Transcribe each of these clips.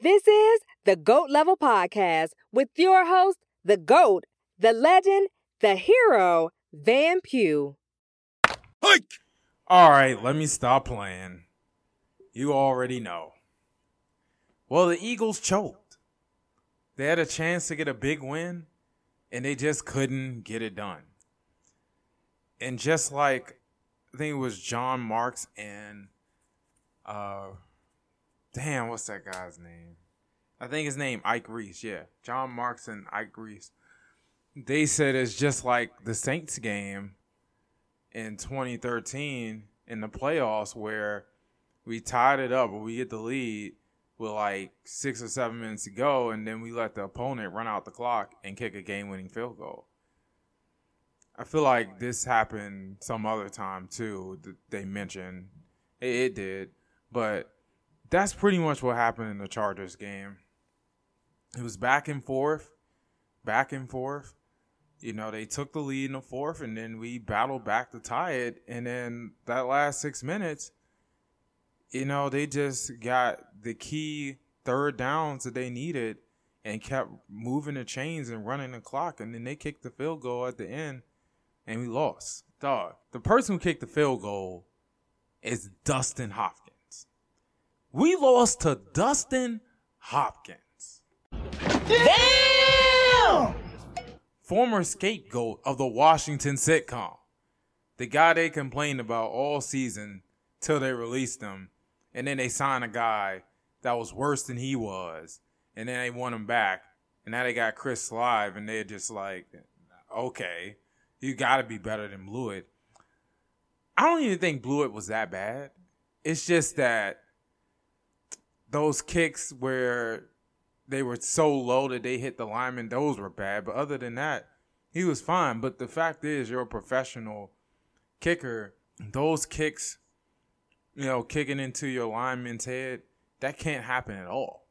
This is the GOAT Level Podcast with your host, the GOAT, the legend, the hero, Van Pugh. Hike! All right, let me stop playing. You already know. Well, the Eagles choked. They had a chance to get a big win, and they just couldn't get it done. And just like I think it was Jon Marks and uh damn, what's that guy's name? I think his name Ike Reese, yeah. Jon Marks and Ike Reese. They said it's just like the Saints game in 2013 in the playoffs where we tied it up, but we get the lead with like six or seven minutes to go, and then we let the opponent run out the clock and kick a game winning field goal. I feel like this happened some other time too. They mentioned it, it did, but that's pretty much what happened in the Chargers game. It was back and forth, back and forth. You know, they took the lead in the fourth, and then we battled back to tie it. And then that last six minutes, you know, they just got the key third downs that they needed and kept moving the chains and running the clock. And then they kicked the field goal at the end, and we lost. Dog, the person who kicked the field goal is Dustin Hopkins. We lost to Dustin Hopkins. Damn! Former scapegoat of the Washington sitcom. The guy they complained about all season till they released him. And then they signed a guy that was worse than he was. And then they won him back. And now they got Chris Live, and they're just like, okay, you got to be better than Blewitt. I don't even think Blewitt was that bad. It's just that those kicks where they were so low that they hit the lineman, those were bad. But other than that, he was fine. But the fact is, you're a professional kicker. Those kicks, you know, kicking into your lineman's head, that can't happen at all.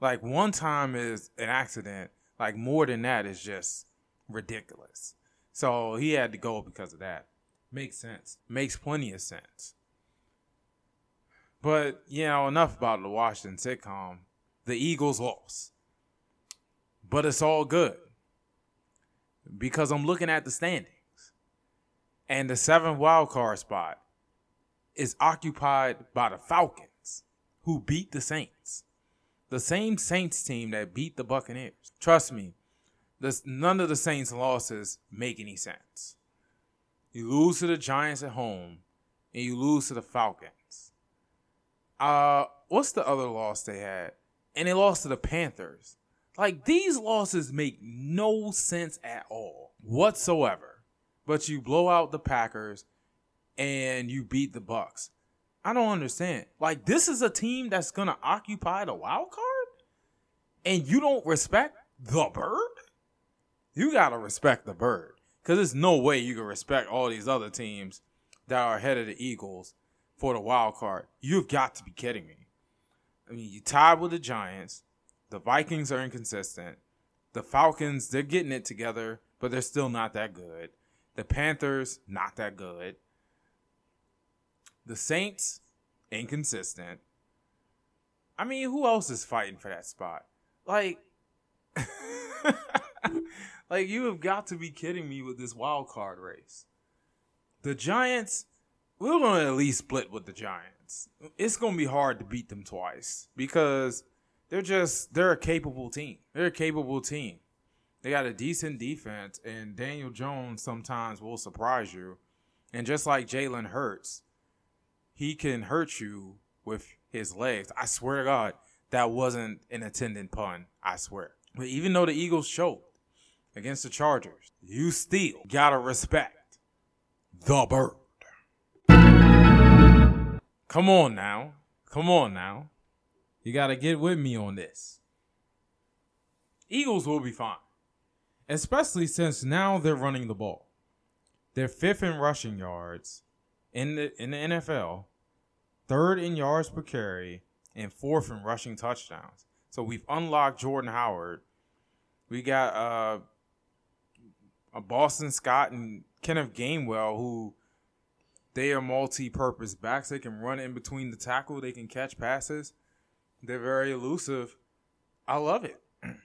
Like one time is an accident. Like more than that is just ridiculous. So he had to go because of that. Makes sense. Makes plenty of sense. But, you know, enough about the Washington sitcom. The Eagles lost. But it's all good. Because I'm looking at the standings. And the seventh wild card spot is occupied by the Falcons, who beat the Saints. The same Saints team that beat the Buccaneers. Trust me, this, none of the Saints' losses make any sense. You lose to the Giants at home, and you lose to the Falcons. Uh, what's the other loss they had? And they lost to the Panthers. Like these losses make no sense at all whatsoever. But you blow out the Packers and you beat the Bucks. I don't understand. Like this is a team that's gonna occupy the wild card, and you don't respect the bird. You gotta respect the bird, cause there's no way you can respect all these other teams that are ahead of the Eagles for the wild card. You've got to be kidding me. I mean, you tied with the Giants. The Vikings are inconsistent. The Falcons, they're getting it together, but they're still not that good. The Panthers, not that good. The Saints, inconsistent. I mean, who else is fighting for that spot? Like, like you have got to be kidding me with this wild card race. The Giants, we're going to at least split with the Giants. It's going to be hard to beat them twice because they're just they're a capable team. They're a capable team. They got a decent defense, and Daniel Jones sometimes will surprise you. And just like Jalen Hurts, he can hurt you with his legs. I swear to God, that wasn't an intended pun. I swear. But even though the Eagles choked against the Chargers, you still gotta respect the bird. Come on now. Come on now. You got to get with me on this. Eagles will be fine, especially since now they're running the ball. They're fifth in rushing yards in the in the NFL, third in yards per carry, and fourth in rushing touchdowns. So we've unlocked Jordan Howard. We got uh, a Boston Scott and Kenneth Gainwell who they are multi-purpose backs. They can run in between the tackle. They can catch passes. They're very elusive. I love it.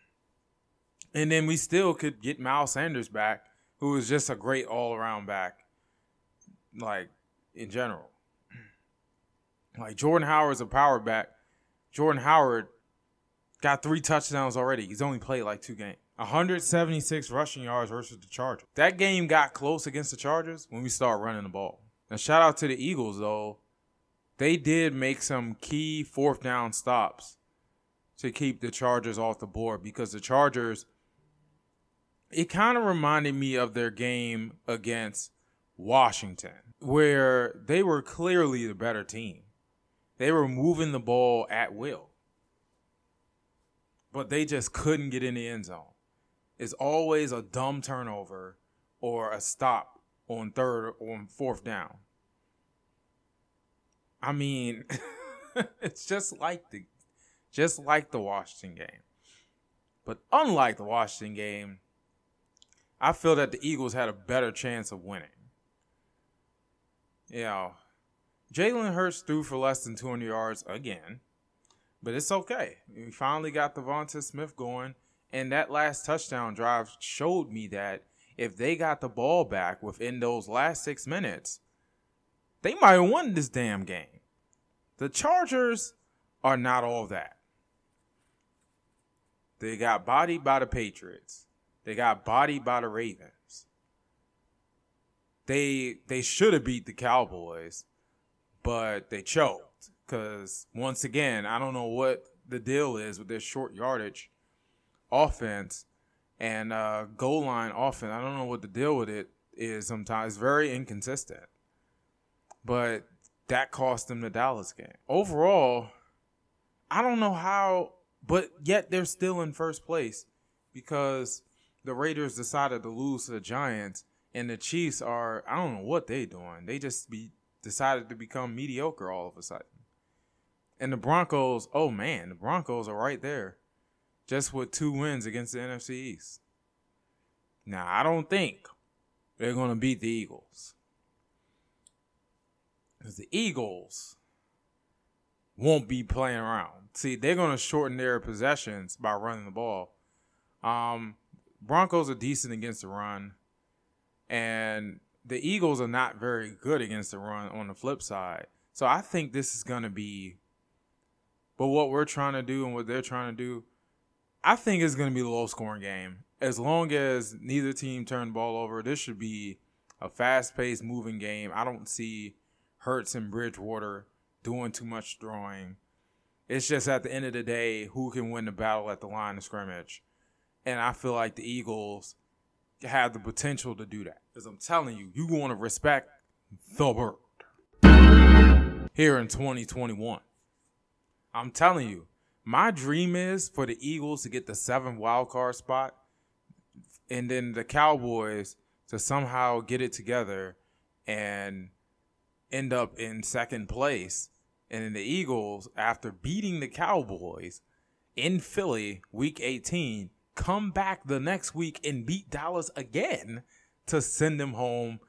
And then we still could get Miles Sanders back, who is just a great all around back, like in general. Like Jordan Howard's a power back. Jordan Howard got three touchdowns already. He's only played like two games. 176 rushing yards versus the Chargers. That game got close against the Chargers when we start running the ball. Now shout out to the Eagles though. They did make some key fourth down stops to keep the Chargers off the board because the Chargers it kind of reminded me of their game against Washington where they were clearly the better team. They were moving the ball at will. But they just couldn't get in the end zone. It's always a dumb turnover or a stop on third or on fourth down. I mean, it's just like the just like the Washington game. But unlike the Washington game, I feel that the Eagles had a better chance of winning. You know, Jalen Hurts threw for less than 200 yards again, but it's okay. We finally got Devonta Smith going, and that last touchdown drive showed me that if they got the ball back within those last six minutes, they might have won this damn game. The Chargers are not all that. They got bodied by the Patriots. They got bodied by the Ravens. They they should have beat the Cowboys but they choked because once again, I don't know what the deal is with this short yardage offense and uh, goal line often. I don't know what the deal with it is. Sometimes very inconsistent, but that cost them the Dallas game. Overall, I don't know how, but yet they're still in first place because the Raiders decided to lose to the Giants, and the Chiefs are I don't know what they're doing. They just be decided to become mediocre all of a sudden. And the Broncos, oh man, the Broncos are right there. Just with two wins against the NFC East. Now, I don't think they're going to beat the Eagles. Because the Eagles won't be playing around. See, they're going to shorten their possessions by running the ball. Um, Broncos are decent against the run. And the Eagles are not very good against the run on the flip side. So I think this is going to be, but what we're trying to do and what they're trying to do, I think it's going to be a low scoring game. As long as neither team turn the ball over, this should be a fast paced, moving game. I don't see Hurts and Bridgewater doing too much throwing. It's just at the end of the day, who can win the battle at the line of scrimmage. And I feel like the Eagles have the potential to do that. Because I'm telling you, you want to respect the bird here in 2021. I'm telling you, my dream is for the Eagles to get the seven wild card spot, and then the Cowboys to somehow get it together and end up in second place. And then the Eagles, after beating the Cowboys in Philly week 18, come back the next week and beat Dallas again to send them home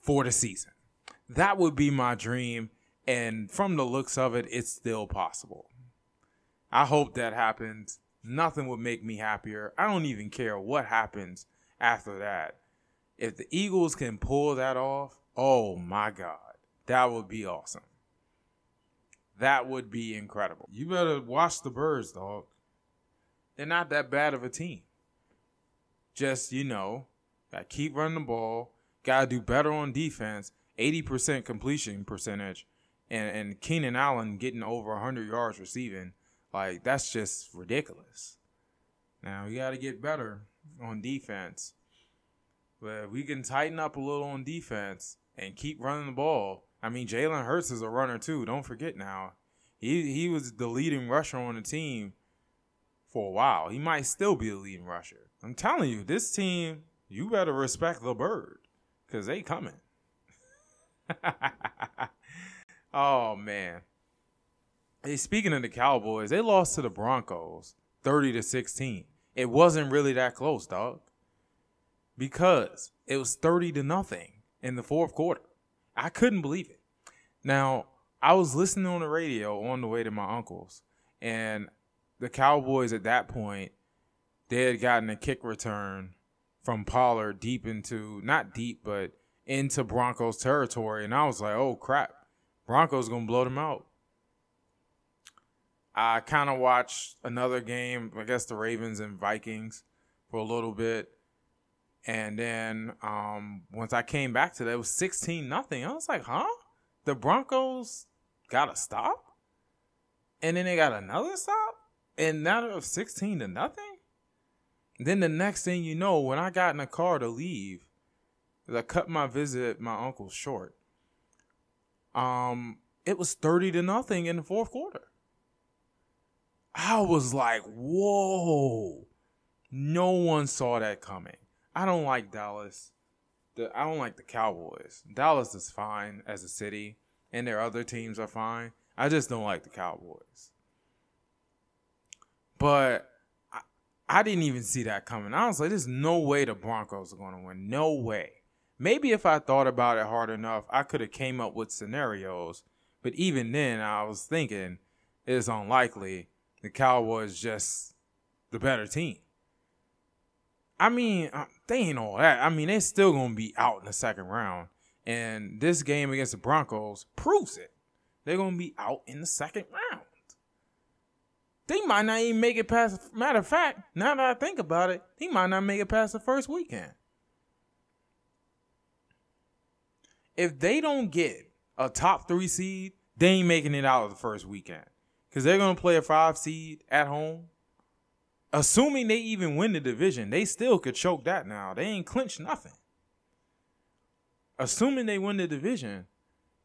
for the season. That would be my dream. And from the looks of it, it's still possible. I hope that happens. Nothing would make me happier. I don't even care what happens after that. If the Eagles can pull that off, oh my God, that would be awesome. That would be incredible. You better watch the birds, dog. They're not that bad of a team. Just, you know, got to keep running the ball, got to do better on defense, 80% completion percentage, and, and Keenan Allen getting over 100 yards receiving. Like, that's just ridiculous. Now, we got to get better on defense. But if we can tighten up a little on defense and keep running the ball, I mean, Jalen Hurts is a runner too. Don't forget now. He he was the leading rusher on the team for a while. He might still be a leading rusher. I'm telling you, this team, you better respect the bird because they coming. oh man. Hey, speaking of the Cowboys, they lost to the Broncos 30 to 16. It wasn't really that close, dog. Because it was 30 to nothing in the fourth quarter. I couldn't believe it. Now, I was listening on the radio on the way to my uncle's And the Cowboys at that point, they had gotten a kick return from Pollard deep into not deep, but into Broncos territory. And I was like, oh crap, Broncos gonna blow them out. I kind of watched another game, I guess the Ravens and Vikings for a little bit. And then um, once I came back to that, it was 16 nothing. I was like, huh? The Broncos got a stop? And then they got another stop? And now they're 16 to nothing? Then the next thing you know, when I got in the car to leave, I cut my visit my uncle's short. Um, it was 30 to nothing in the fourth quarter. I was like, whoa. No one saw that coming. I don't like Dallas. The, I don't like the Cowboys. Dallas is fine as a city, and their other teams are fine. I just don't like the Cowboys. But I, I didn't even see that coming. I was like, there's no way the Broncos are going to win. No way. Maybe if I thought about it hard enough, I could have came up with scenarios. But even then, I was thinking it's unlikely the Cowboys just the better team. I mean, uh, they ain't all that. I mean, they still gonna be out in the second round, and this game against the Broncos proves it. They're gonna be out in the second round. They might not even make it past. Matter of fact, now that I think about it, he might not make it past the first weekend. If they don't get a top three seed, they ain't making it out of the first weekend because they're gonna play a five seed at home assuming they even win the division, they still could choke that now. They ain't clinched nothing. Assuming they win the division,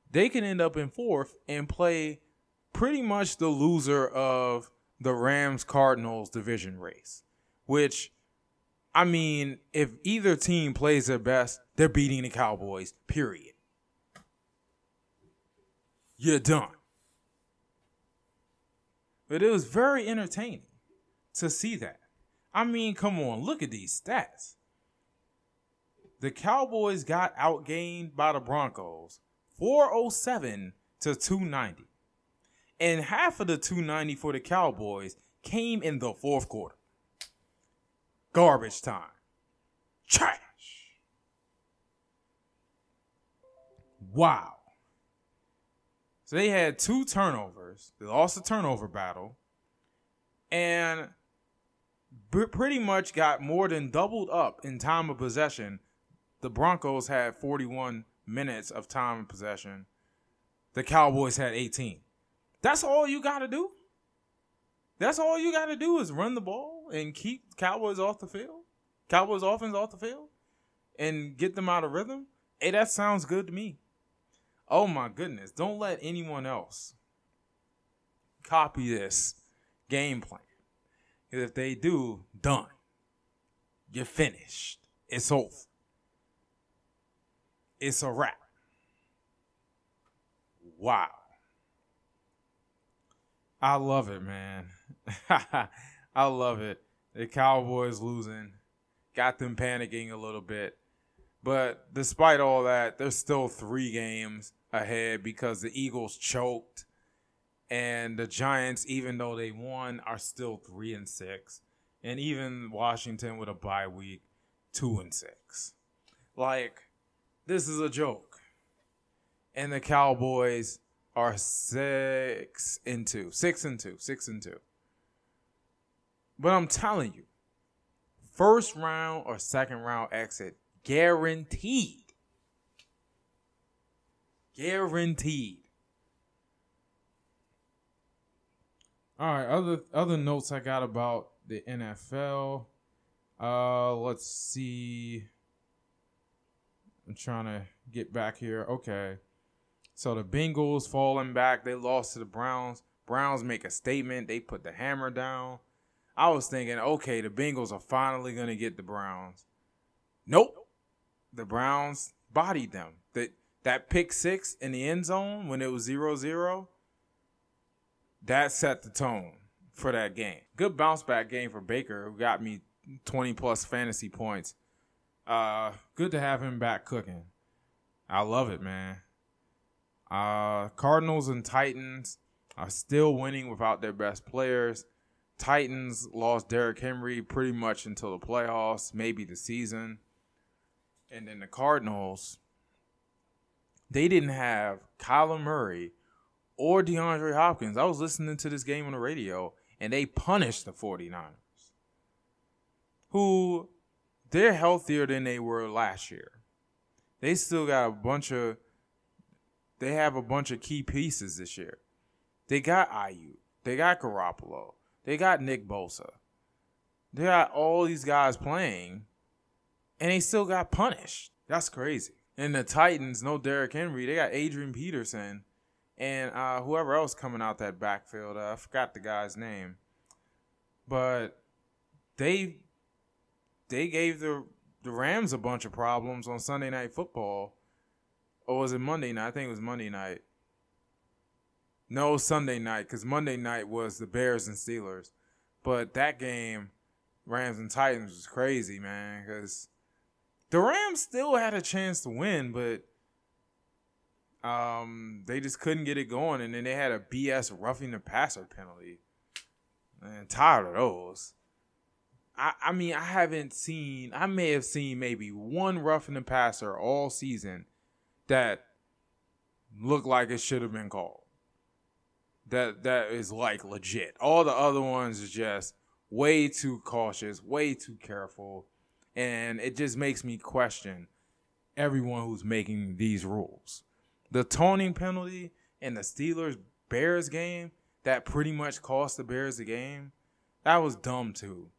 they can end up in fourth and play pretty much the loser of the Rams Cardinals division race. Which, I mean, if either team plays their best, they're beating the Cowboys, period. You're done. But it was very entertaining to see that. I mean, come on, look at these stats. The Cowboys got outgained by the Broncos 407 to 290. And half of the 290 for the Cowboys came in the fourth quarter. Garbage time. Trash. Wow. So they had two turnovers. They lost the turnover battle. And pretty much got more than doubled up in time of possession. The Broncos had 41 minutes of time of possession. The Cowboys had 18. That's all you got to do. That's all you got to do is run the ball and keep Cowboys off the field. Cowboys offense off the field and get them out of rhythm. Hey, that sounds good to me. Oh my goodness. Don't let anyone else copy this game plan. Because if they do, done. You're finished. It's over. It's a wrap. Wow. I love it, man. I love it. The Cowboys losing got them panicking a little bit. But despite all that, there's still three games ahead because the Eagles choked and the Giants, even though they won, are still three and six, and even Washington with a bye week, two and six. Like, this is a joke. And the Cowboys are six and two, six and two, six and two. But I'm telling you, first round or second round exit guaranteed. Guaranteed. All right, other other notes I got about the NFL. Uh, let's see. I'm trying to get back here. Okay. So the Bengals falling back. They lost to the Browns. Browns make a statement. They put the hammer down. I was thinking, okay, the Bengals are finally going to get the Browns. Nope. The Browns bodied them. That pick six in the end zone when it was 0-0, that set the tone for that game. Good bounce back game for Baker, who got me 20 plus fantasy points. Uh, good to have him back cooking. I love it, man. Uh, Cardinals and Titans. are still winning without their best players. Titans lost Derrick Henry pretty much until the playoffs, maybe the season. And then the Cardinals, they didn't have Kyler Murray or DeAndre Hopkins. I was listening to this game on the radio, and they punished the 49ers, who they're healthier than they were last year. They still got a bunch of they have a bunch of key pieces this year. They got Aiyuk, they got Garoppolo, they got Nick Bosa. They got all these guys playing, and they still got punished. That's crazy. And the Titans, no Derrick Henry. They got Adrian Peterson and uh, whoever else coming out that backfield. Uh, I forgot the guy's name, but they they gave the the Rams a bunch of problems on Sunday Night Football, or was it Monday night? I think it was Monday night. No, Sunday night, because Monday night was the Bears and Steelers, but that game, Rams and Titans was crazy, man, because the Rams still had a chance to win, but um, they just couldn't get it going, and then they had a BS roughing the passer penalty. Man, tired of those. I, I mean, I haven't seen. I may have seen maybe one roughing the passer all season that looked like it should have been called. That that is like legit. All the other ones are just way too cautious, way too careful, and it just makes me question everyone who's making these rules the taunting penalty in the Steelers Bears game that pretty much cost the Bears the game, that was dumb too.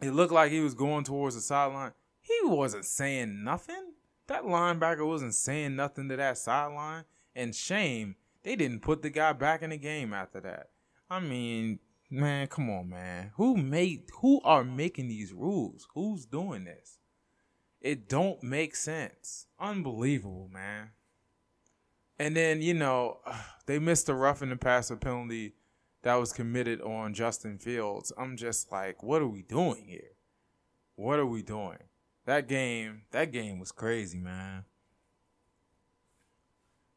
It looked like he was going towards the sideline. He wasn't saying nothing. That linebacker wasn't saying nothing to that sideline. And shame, they didn't put the guy back in the game after that. I mean, man, come on, man. Who made who are making these rules? Who's doing this? It don't make sense. Unbelievable, man. And then, you know, they missed a roughing the passer penalty that was committed on Justin Fields. I'm just like, what are we doing here? What are we doing? That game, that game was crazy, man.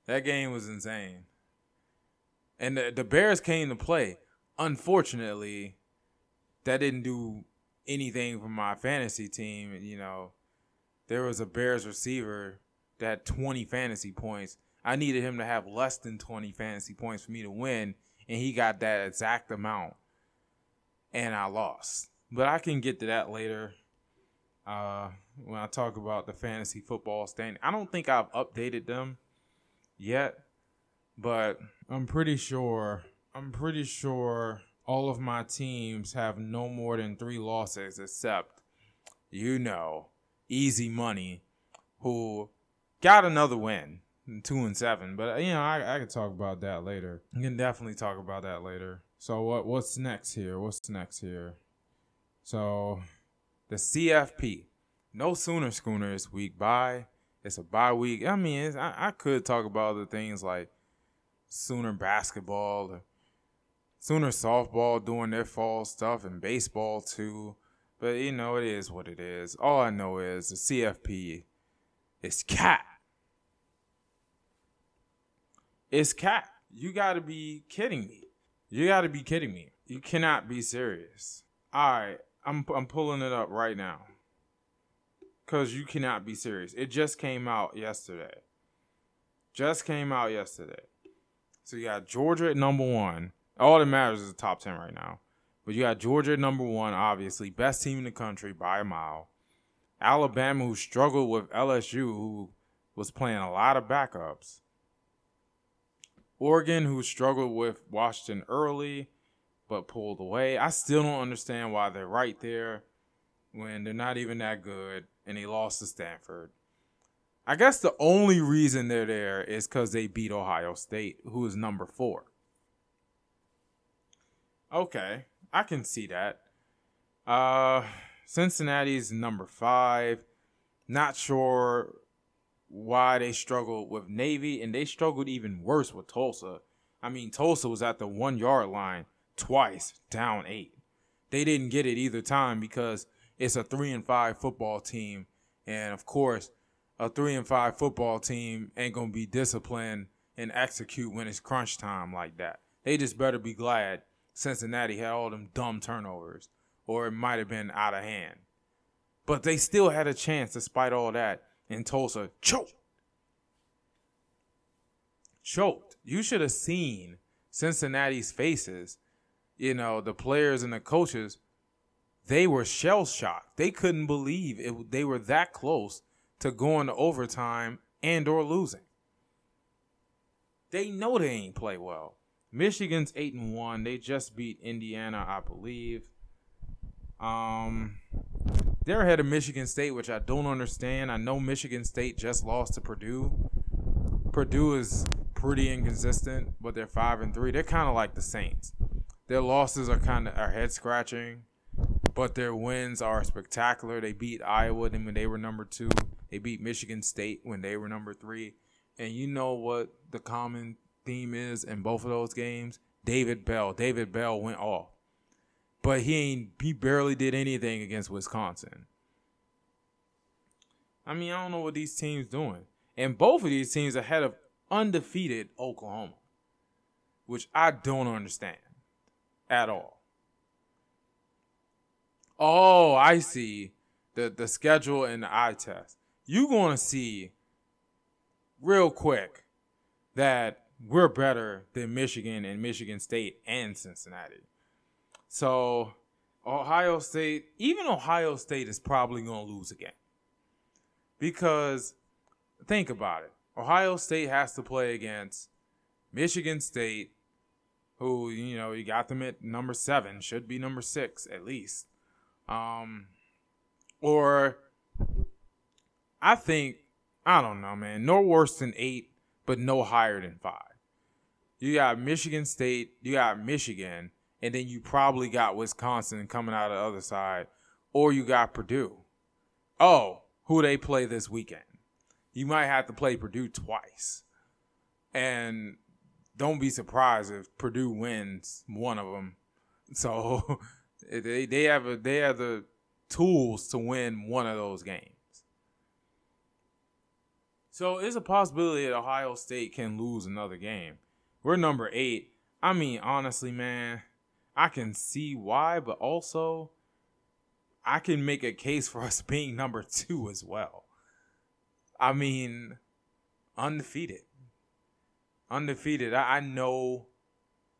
That game was insane. And the, the Bears came to play. Unfortunately, that didn't do anything for my fantasy team. You know, there was a Bears receiver that had 20 fantasy points I needed him to have less than 20 fantasy points for me to win, and he got that exact amount, and I lost. But I can get to that later uh, when I talk about the fantasy football standing. I don't think I've updated them yet, but I'm pretty sure. I'm pretty sure all of my teams have no more than three losses, except you know, Easy Money, who got another win two and seven. But you know, I I could talk about that later. We can definitely talk about that later. So what what's next here? What's next here? So the CFP. No Sooner Schooner this week. Bye. It's a bye week. I mean, I, I could talk about other things like Sooner basketball, Sooner softball doing their fall stuff, and baseball too. But you know, it is what it is. All I know is the CFP is cat. It's cat. You got to be kidding me. You got to be kidding me. You cannot be serious. All right, I'm I'm pulling it up right now. Cuz you cannot be serious. It just came out yesterday. Just came out yesterday. So you got Georgia at number 1. All that matters is the top 10 right now. But you got Georgia number 1, obviously, best team in the country by a mile. Alabama who struggled with LSU who was playing a lot of backups. Oregon, who struggled with Washington early but pulled away. I still don't understand why they're right there when they're not even that good and they lost to Stanford. I guess the only reason they're there is because they beat Ohio State, who is number four. Okay, I can see that. Uh, Cincinnati's number five. Not sure why they struggled with Navy, and they struggled even worse with Tulsa. I mean, Tulsa was at the one yard line twice, down eight. They didn't get it either time because it's a three and five football team, and of course, a three and five football team ain't gonna be disciplined and execute when it's crunch time like that. They just better be glad Cincinnati had all them dumb turnovers, or it might have been out of hand. But they still had a chance despite all that, and Tulsa choked. Choked. You should have seen Cincinnati's faces. You know, the players and the coaches, they were shell shocked. They couldn't believe it, they were that close to going to overtime and or losing. They know they ain't play well. Michigan's eight and one. They just beat Indiana, I believe. Um, they're ahead of Michigan State, which I don't understand. I know Michigan State just lost to Purdue. Purdue is pretty inconsistent, but they're five and three. They're kind of like the Saints. Their losses are kind of are head scratching, but their wins are spectacular. They beat Iowa when they were number two. They beat Michigan State when they were number three. And you know what the common theme is in both of those games? David Bell. David Bell went off. But he ain't he barely did anything against Wisconsin. I mean, I don't know what these teams doing. And both of these teams ahead of undefeated Oklahoma, which I don't understand at all. Oh, I see the the schedule and the eye test. You're going to see real quick that we're better than Michigan and Michigan State and Cincinnati. So Ohio State, even Ohio State is probably going to lose again. Because think about it. Ohio State has to play against Michigan State, who, you know, you got them at number seven, should be number six at least. Um, or I think I don't know, man. No worse than eight, but no higher than five. You got Michigan State, you got Michigan, and then you probably got Wisconsin coming out of the other side, or you got Purdue. Oh, who they play this weekend? You might have to play Purdue twice, and don't be surprised if Purdue wins one of them. So they they have a, they have the tools to win one of those games. So it's a possibility that Ohio State can lose another game. We're number eight. I mean, honestly, man, I can see why, but also I can make a case for us being number two as well. I mean, undefeated. Undefeated. I, I know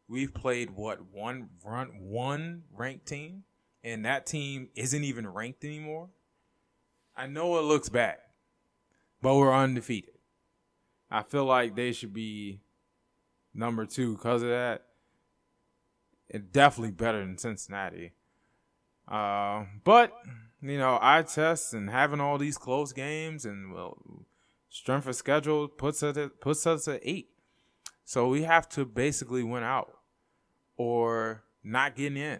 we've played what one run one ranked team, and that team isn't even ranked anymore. I know it looks bad but we're undefeated. I feel like they should be number two because of that. And definitely better than Cincinnati. Uh, but you know, eye tests and having all these close games and well, strength of schedule puts us at, puts us at eight. So we have to basically win out or not getting in.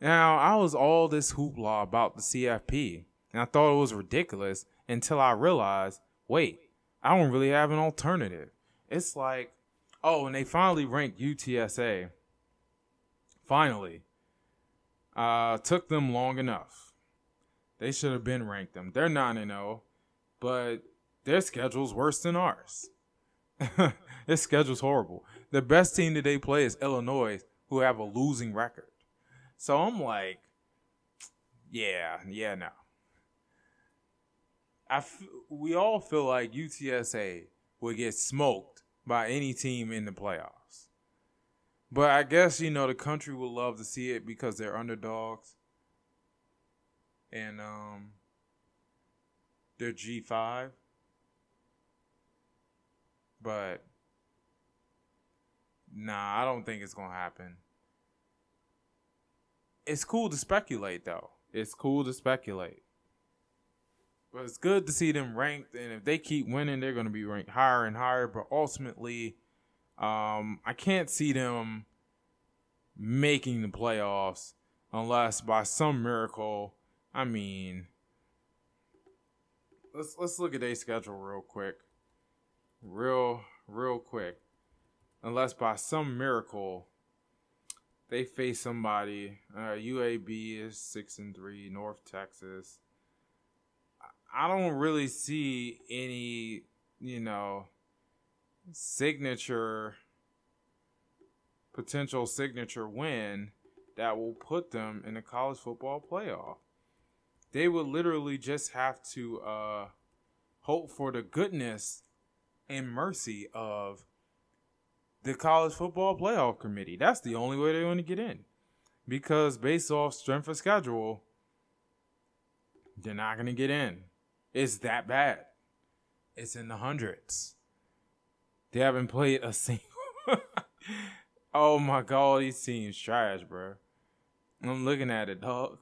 Now I was all this hoopla about the CFP, and I thought it was ridiculous until I realized, wait, I don't really have an alternative. It's like, oh, and they finally ranked UTSA. Finally. Uh, took them long enough. They should have been ranked them. They're 9 0, but their schedule's worse than ours. their schedule's horrible. The best team that they play is Illinois, who have a losing record. So I'm like, yeah, yeah, no. I f- we all feel like UTSA would get smoked by any team in the playoffs. But I guess you know the country would love to see it because they're underdogs. And um they're G5. But nah, I don't think it's going to happen. It's cool to speculate though. It's cool to speculate. But it's good to see them ranked, and if they keep winning, they're going to be ranked higher and higher. But ultimately, um, I can't see them making the playoffs unless by some miracle. I mean, let's let's look at their schedule real quick, real real quick. Unless by some miracle they face somebody. Uh, UAB is six and three. North Texas. I don't really see any, you know, signature potential signature win that will put them in the college football playoff. They would literally just have to uh, hope for the goodness and mercy of the college football playoff committee. That's the only way they're going to get in. Because based off strength of schedule, they're not going to get in. It's that bad. It's in the hundreds. They haven't played a single. oh my god, these teams trash, bro. I'm looking at it, dog.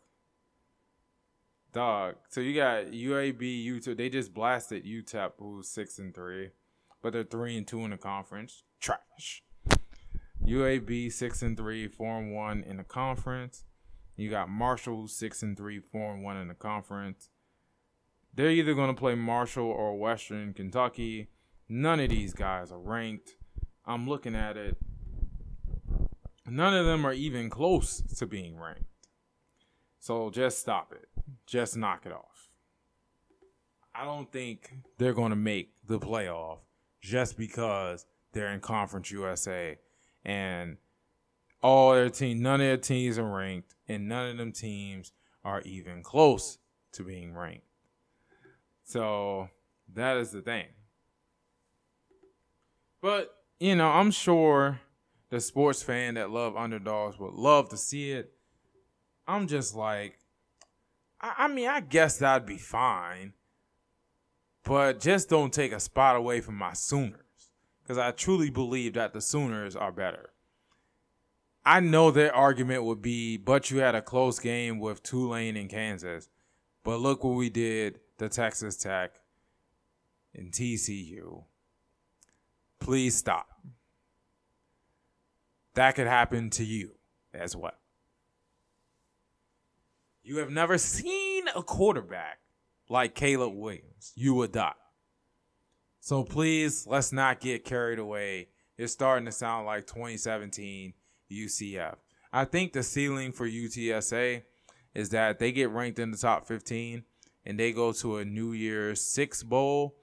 Dog. So you got UAB, UTEP. They just blasted UTEP, who's six and three, but they're three and two in the conference. Trash. UAB six and three, four and one in the conference. You got Marshall six and three, four and one in the conference. They're either going to play Marshall or Western Kentucky. None of these guys are ranked. I'm looking at it. None of them are even close to being ranked. So just stop it. Just knock it off. I don't think they're going to make the playoff just because they're in Conference USA and all their team, none of their teams are ranked, and none of them teams are even close to being ranked. So that is the thing. But, you know, I'm sure the sports fan that love underdogs would love to see it. I'm just like, I, I mean, I guess that'd be fine. But just don't take a spot away from my Sooners. Because I truly believe that the Sooners are better. I know their argument would be, but you had a close game with Tulane and Kansas. But look what we did to Texas Tech and TCU. Please stop. That could happen to you as well. You have never seen a quarterback like Caleb Williams. You would die. So please, let's not get carried away. It's starting to sound like 2017 UCF. I think the ceiling for UTSA is that they get ranked in the top 15 and they go to a New Year's Six Bowl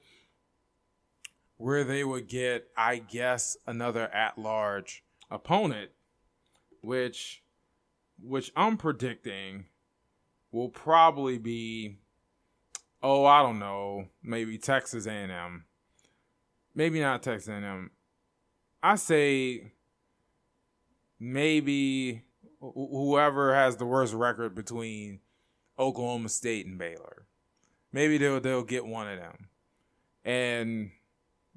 where they would get, I guess, another at large opponent, which which I'm predicting will probably be oh, I don't know, maybe Texas A&M. Maybe not Texas A&M. I say maybe whoever has the worst record between Oklahoma State and Baylor. Maybe they'll they'll get one of them. And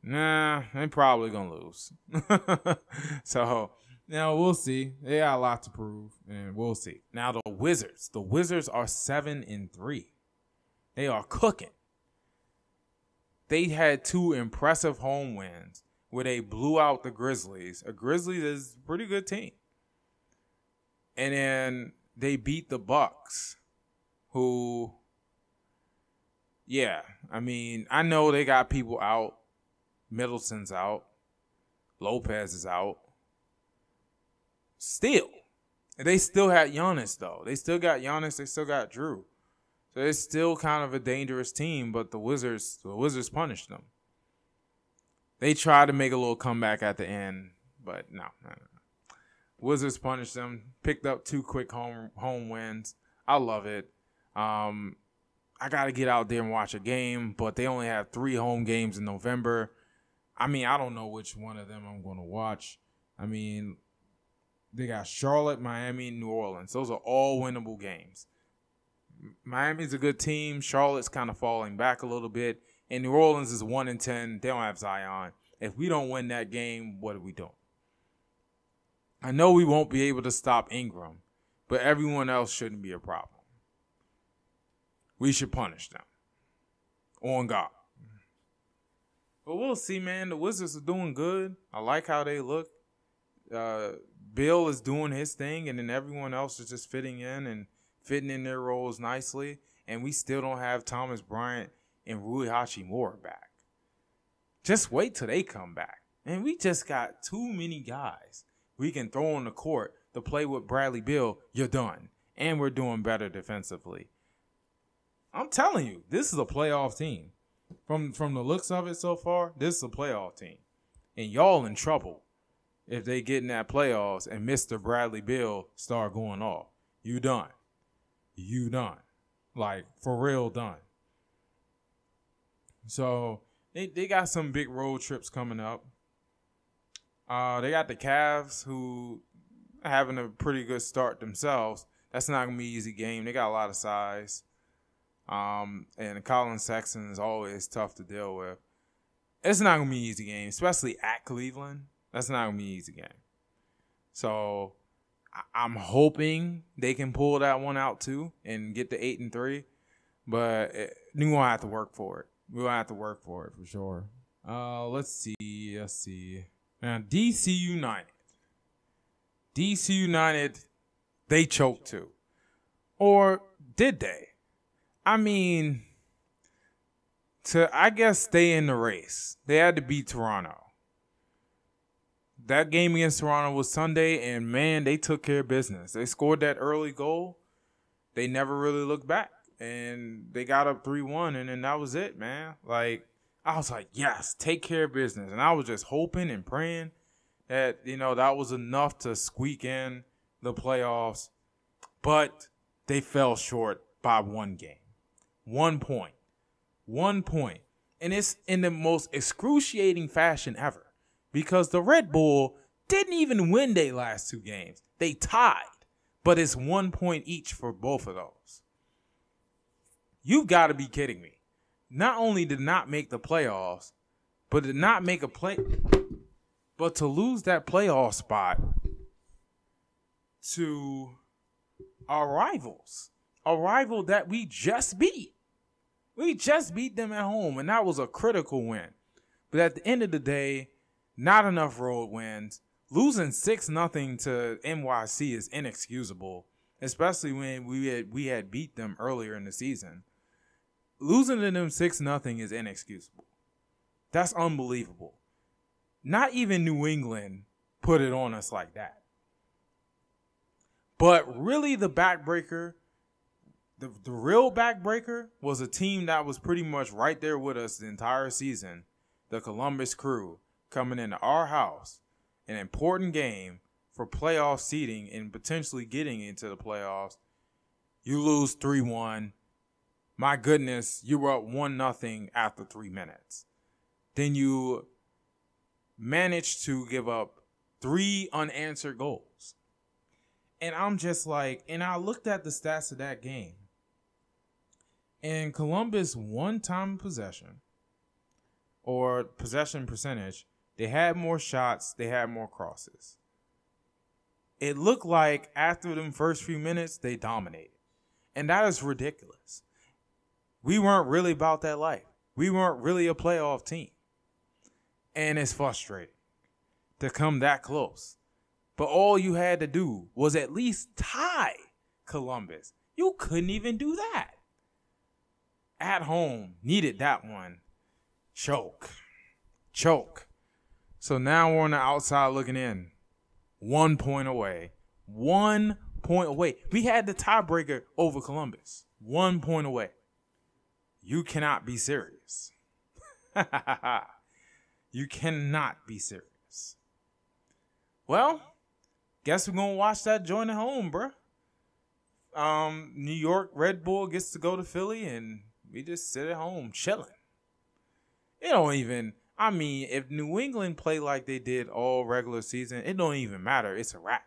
nah, they're probably gonna lose. so now we'll see. They got a lot to prove, and we'll see. Now the Wizards. The Wizards are seven and three. They are cooking. They had two impressive home wins where they blew out the Grizzlies. A Grizzlies is a pretty good team. And then they beat the Bucks, who yeah, I mean, I know they got people out. Middleton's out. Lopez is out. Still. They still had Giannis though. They still got Giannis, they still got Jrue. So it's still kind of a dangerous team, but the Wizards the Wizards punished them. They tried to make a little comeback at the end, but no, no, no. Wizards punished them, picked up two quick home home wins. I love it. Um, I got to get out there and watch a game, but they only have three home games in November. I mean, I don't know which one of them I'm going to watch. I mean, they got Charlotte, Miami, New Orleans. Those are all winnable games. Miami's a good team. Charlotte's kind of falling back a little bit. And New Orleans is one in ten. They don't have Zion. If we don't win that game, what are we doing? I know we won't be able to stop Ingram, but everyone else shouldn't be a problem. We should punish them. On God. But we'll see, man. The Wizards are doing good. I like how they look. Uh, Beal is doing his thing, and then everyone else is just fitting in and fitting in their roles nicely. And we still don't have Thomas Bryant and Rui Hachimura back. Just wait till they come back. And we just got too many guys we can throw on the court to play with Bradley Beal. You're done. And we're doing better defensively. I'm telling you, this is a playoff team. From from the looks of it so far, this is a playoff team. And y'all in trouble if they get in that playoffs and Mr. Bradley Beal start going off. You done. You done. Like for real done. So they, they got some big road trips coming up. Uh, they got the Cavs who having a pretty good start themselves. That's not gonna be an easy game. They got a lot of size. Um, and Collin Sexton is always tough to deal with. It's not gonna be an easy game, especially at Cleveland. That's not gonna be an easy game. So I'm hoping they can pull that one out too and get the eight and three. But we're gonna have to work for it. We're gonna have to work for it for sure. Uh, let's see. Let's see. Now DC United. DC United, they choked too, or did they? I mean, to I guess stay in the race, they had to beat Toronto that game against Toronto was Sunday, and man, they took care of business. They scored that early goal. They never really looked back, and they got up three one, and then that was it, man. Like I was like, yes, take care of business, and I was just hoping and praying that you know that was enough to squeak in the playoffs, but they fell short by one game, one point, one point, and it's in the most excruciating fashion ever because the Red Bull didn't even win their last two games. They tied, but it's one point each for both of those. You've got to be kidding me. Not only did not make the playoffs, but did not make a play, but to lose that playoff spot to our rivals, a rival that we just beat. We just beat them at home, and that was a critical win. But at the end of the day, not enough road wins. Losing six nothing to NYC is inexcusable, especially when we had we had beat them earlier in the season. Losing to them six nothing is inexcusable. That's unbelievable. Not even New England put it on us like that. But really, the backbreaker, the, the real backbreaker, was a team that was pretty much right there with us the entire season the Columbus Crew coming into our house, an important game for playoff seeding and potentially getting into the playoffs, you lose 3 1. My goodness, you were up 1 nothing after three minutes. Then you managed to give up three unanswered goals. And I'm just like, and I looked at the stats of that game. And Columbus one time possession or possession percentage they had more shots, they had more crosses. It looked like after them first few minutes, they dominated. And that is ridiculous. We weren't really about that life. We weren't really a playoff team. And it's frustrating to come that close. But all you had to do was at least tie Columbus. You couldn't even do that. At home, needed that one. Choke. Choke. So now we're on the outside looking in. One point away. One point away. We had the tiebreaker over Columbus. One point away. You cannot be serious. you cannot be serious. Well, guess we're gonna watch that joint at home, bruh. Um, New York Red Bull gets to go to Philly, and we just sit at home chilling. It don't even I mean, if New England play like they did all regular season, it don't even matter. It's a wrap.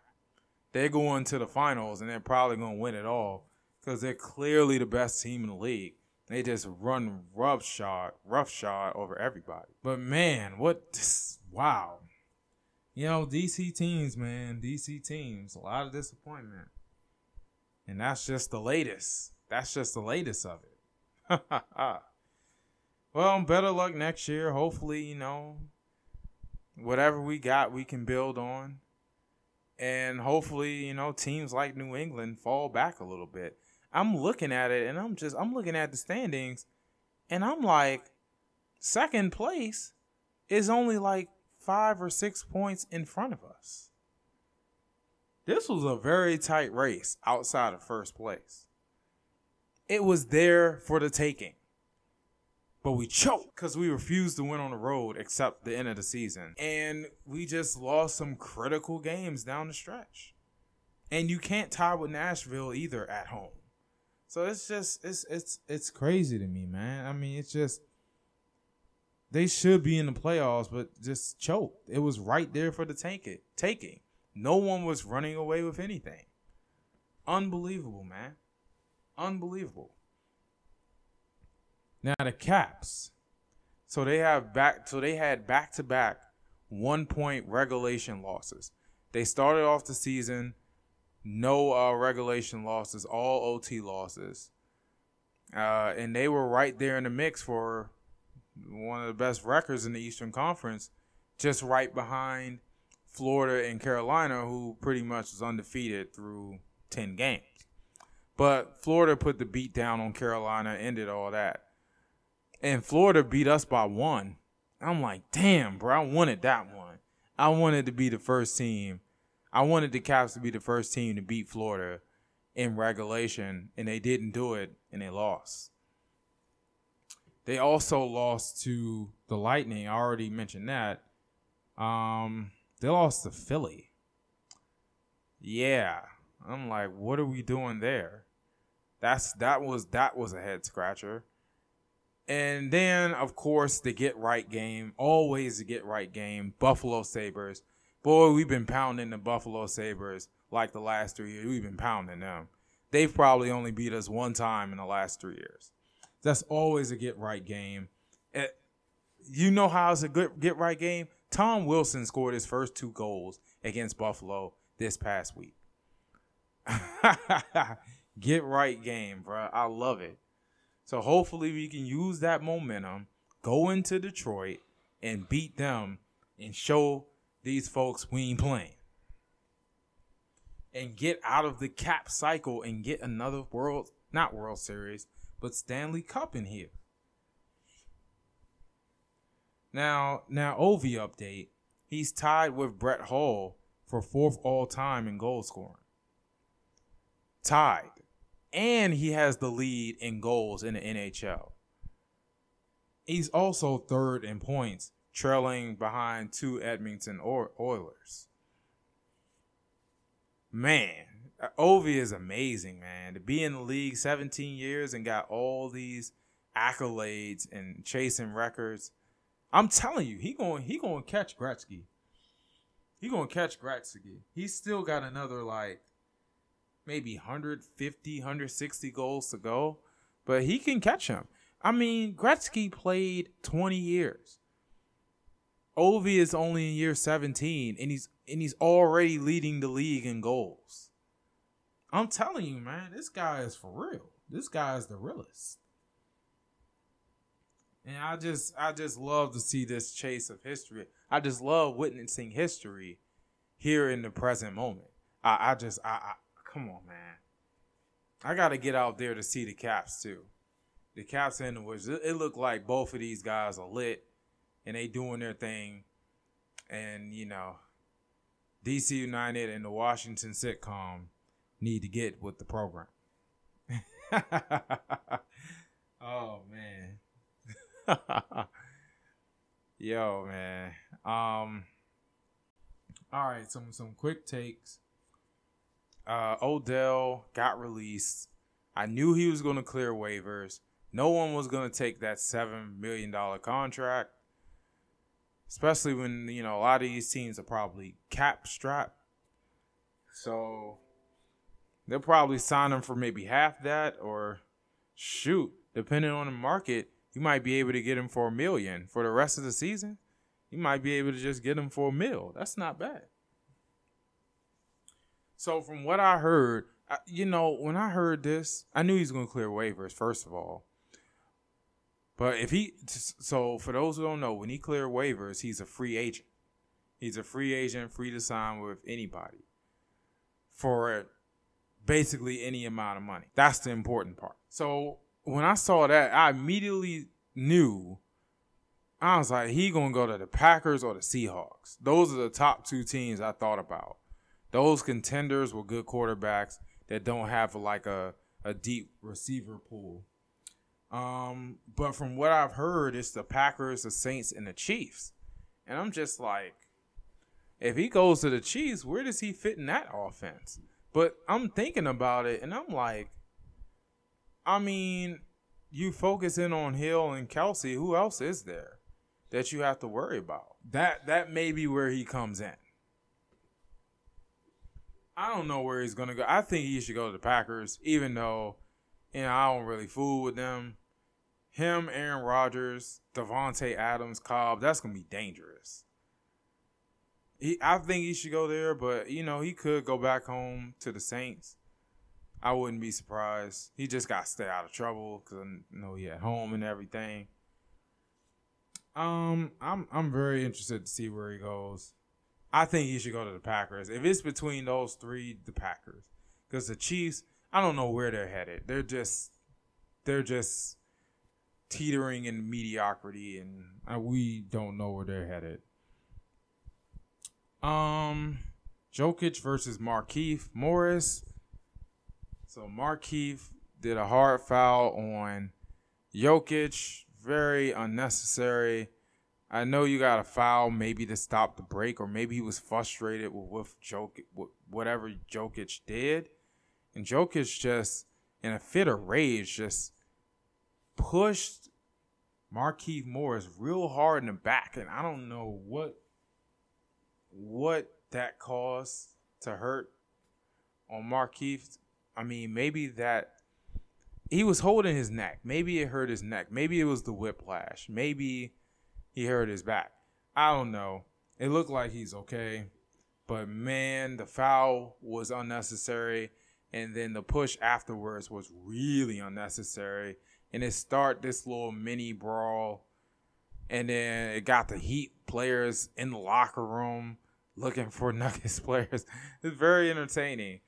They're going to the finals and they're probably going to win it all because they're clearly the best team in the league. They just run rough shot, rough shot over everybody. But man, what? This, wow. You know, DC teams, man, DC teams, a lot of disappointment. And that's just the latest. That's just the latest of it. Well, better luck next year. Hopefully, you know, whatever we got, we can build on. And hopefully, you know, teams like New England fall back a little bit. I'm looking at it and I'm just, I'm looking at the standings and I'm like, second place is only like five or six points in front of us. This was a very tight race outside of first place. It was there for the taking. but we choked because we refused to win on the road except the end of the season. And we just lost some critical games down the stretch. And you can't tie with Nashville either at home. So it's just it's it's it's crazy to me, man. I mean, it's just they should be in the playoffs, but just choked. It was right there for the take it taking. No one was running away with anything. Unbelievable, man. Unbelievable. Now the Caps. So they have back so they had back to back one point regulation losses. They started off the season no uh, regulation losses, all OT losses. Uh, and they were right there in the mix for one of the best records in the Eastern Conference, just right behind Florida and Carolina, who pretty much was undefeated through 10 games. But Florida put the beat down on Carolina, ended all that. And Florida beat us by one. I'm like, damn, bro, I wanted that one. I wanted to be the first team. I wanted the Caps to be the first team to beat Florida in regulation, and they didn't do it, and they lost. They also lost to the Lightning. I already mentioned that. Um, they lost to Philly. Yeah, I'm like, what are we doing there? That's that was that was a head scratcher. And then, of course, the get right game, always the get right game, Buffalo Sabres. Boy, we've been pounding the Buffalo Sabres like the last three years. We've been pounding them. They've probably only beat us one time in the last three years. That's always a get right game. Eh, you know how it's a good get right game? Tom Wilson scored his first two goals against Buffalo this past week. get right game, bro. I love it. So hopefully we can use that momentum, go into Detroit, and beat them and show these folks we ain't playing. And get out of the cap cycle and get another world, not World Series, but Stanley Cup in here. Now, now Ovi update. He's tied with Brett Hull for fourth all time in goal scoring. Tied. And he has the lead in goals in the NHL. He's also third in points trailing behind two Edmonton Oilers. Man, Ovi is amazing, man. To be in the league 17 years and got all these accolades and chasing records. I'm telling you, he going he going to catch Gretzky. He going to catch Gretzky. He's still got another like maybe 150, 160 goals to go, but he can catch him. I mean, Gretzky played 20 years. Ovi is only in year 17 and he's and he's already leading the league in goals. I'm telling you, man, this guy is for real. This guy is the realest. And I just I just love to see this chase of history. I just love witnessing history here in the present moment. I, I just I, I come on, man. I gotta get out there to see the caps too. The caps and the. It, it looked like both of these guys are lit and they doing their thing. And you know, DC United and the Washington sitcom need to get with the program. oh man. Yo, man. Um all right, some some quick takes. Uh Odell got released. I knew he was going to clear waivers. No one was going to take that 7 million dollar contract especially when you know a lot of these teams are probably cap strapped. So they'll probably sign him for maybe half that, or shoot, depending on the market, you might be able to get him for a million for the rest of the season. You might be able to just get him for a mill. That's not bad. So from what I heard, I, you know, when I heard this, I knew he's going to clear waivers. First of all, but if he, so for those who don't know, when he clear waivers, he's a free agent. He's a free agent, free to sign with anybody for basically any amount of money. That's the important part. So when I saw that, I immediately knew. I was like, he gonna go to the Packers or the Seahawks. Those are the top two teams I thought about. Those contenders with good quarterbacks that don't have like a, a deep receiver pool. Um, but from what I've heard, it's the Packers, the Saints, and the Chiefs. And I'm just like, if he goes to the Chiefs, where does he fit in that offense? But I'm thinking about it, and I'm like, I mean, you focus in on Hill and Kelsey, Who else is there that you have to worry about? That that may be where he comes in. I don't know where he's gonna go. I think he should go to the Packers, even though you know I don't really fool with them. Him, Aaron Rodgers, Davante Adams, Cobb. That's gonna be dangerous. He, I think he should go there, but you know he could go back home to the Saints. I wouldn't be surprised. He just got to stay out of trouble because I know he at home and everything. Um, I'm I'm very interested to see where he goes. I think he should go to the Packers. If it's between those three, the Packers, because the Chiefs, I don't know where they're headed. They're just, they're just teetering in mediocrity, and uh, we don't know where they're headed. Um, Jokic versus Markieff Morris. So Markieff did a hard foul on Jokic, very unnecessary. I know you got a foul maybe to stop the break, or maybe he was frustrated with, with Jokic, with whatever Jokic did, and Jokic just in a fit of rage just pushed Markieff Morris real hard in the back, and I don't know what what that caused to hurt on Markieff. I mean, maybe that he was holding his neck. Maybe it hurt his neck. Maybe it was the whiplash. Maybe he hurt his back. I don't know. It looked like he's okay. But man, the foul was unnecessary. And then the push afterwards was really unnecessary. And it start this little mini brawl. And then it got the Heat players in the locker room looking for Nuggets players. It's very entertaining.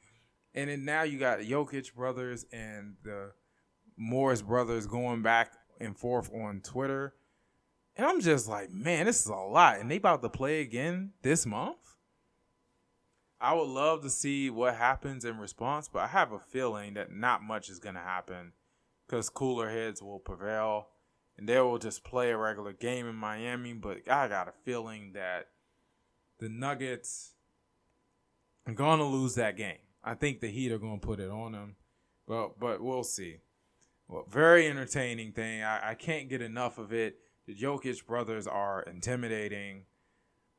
And then now you got Jokic brothers and the Morris brothers going back and forth on Twitter. And I'm just like, man, this is a lot. And they about to play again this month. I would love to see what happens in response, but I have a feeling that not much is going to happen because cooler heads will prevail and they will just play a regular game in Miami. But I got a feeling that the Nuggets are going to lose that game. I think the Heat are going to put it on them, but but we'll see. Well, very entertaining thing. I, I can't get enough of it. The Jokic brothers are intimidating,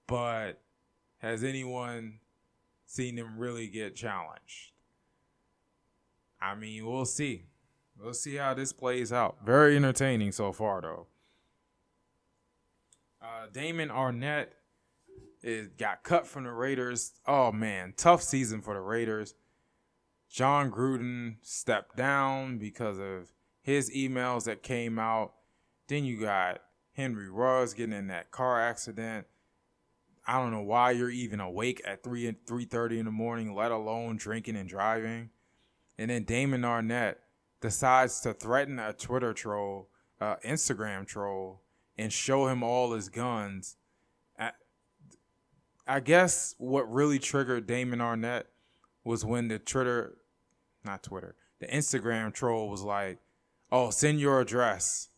but has anyone seen them really get challenged? I mean, we'll see. We'll see how this plays out. Very entertaining so far, though. Uh, Damon Arnette it got cut from the Raiders. Oh man, tough season for the Raiders. Jon Gruden stepped down because of his emails that came out. Then you got Henry Ruggs getting in that car accident. I don't know why you're even awake at three and three thirty in the morning, let alone drinking and driving. And then Damon Arnette decides to threaten a Twitter troll, uh, Instagram troll, and show him all his guns I guess what really triggered Damon Arnette was when the Twitter, not Twitter, the Instagram troll was like, "Oh, send your address,"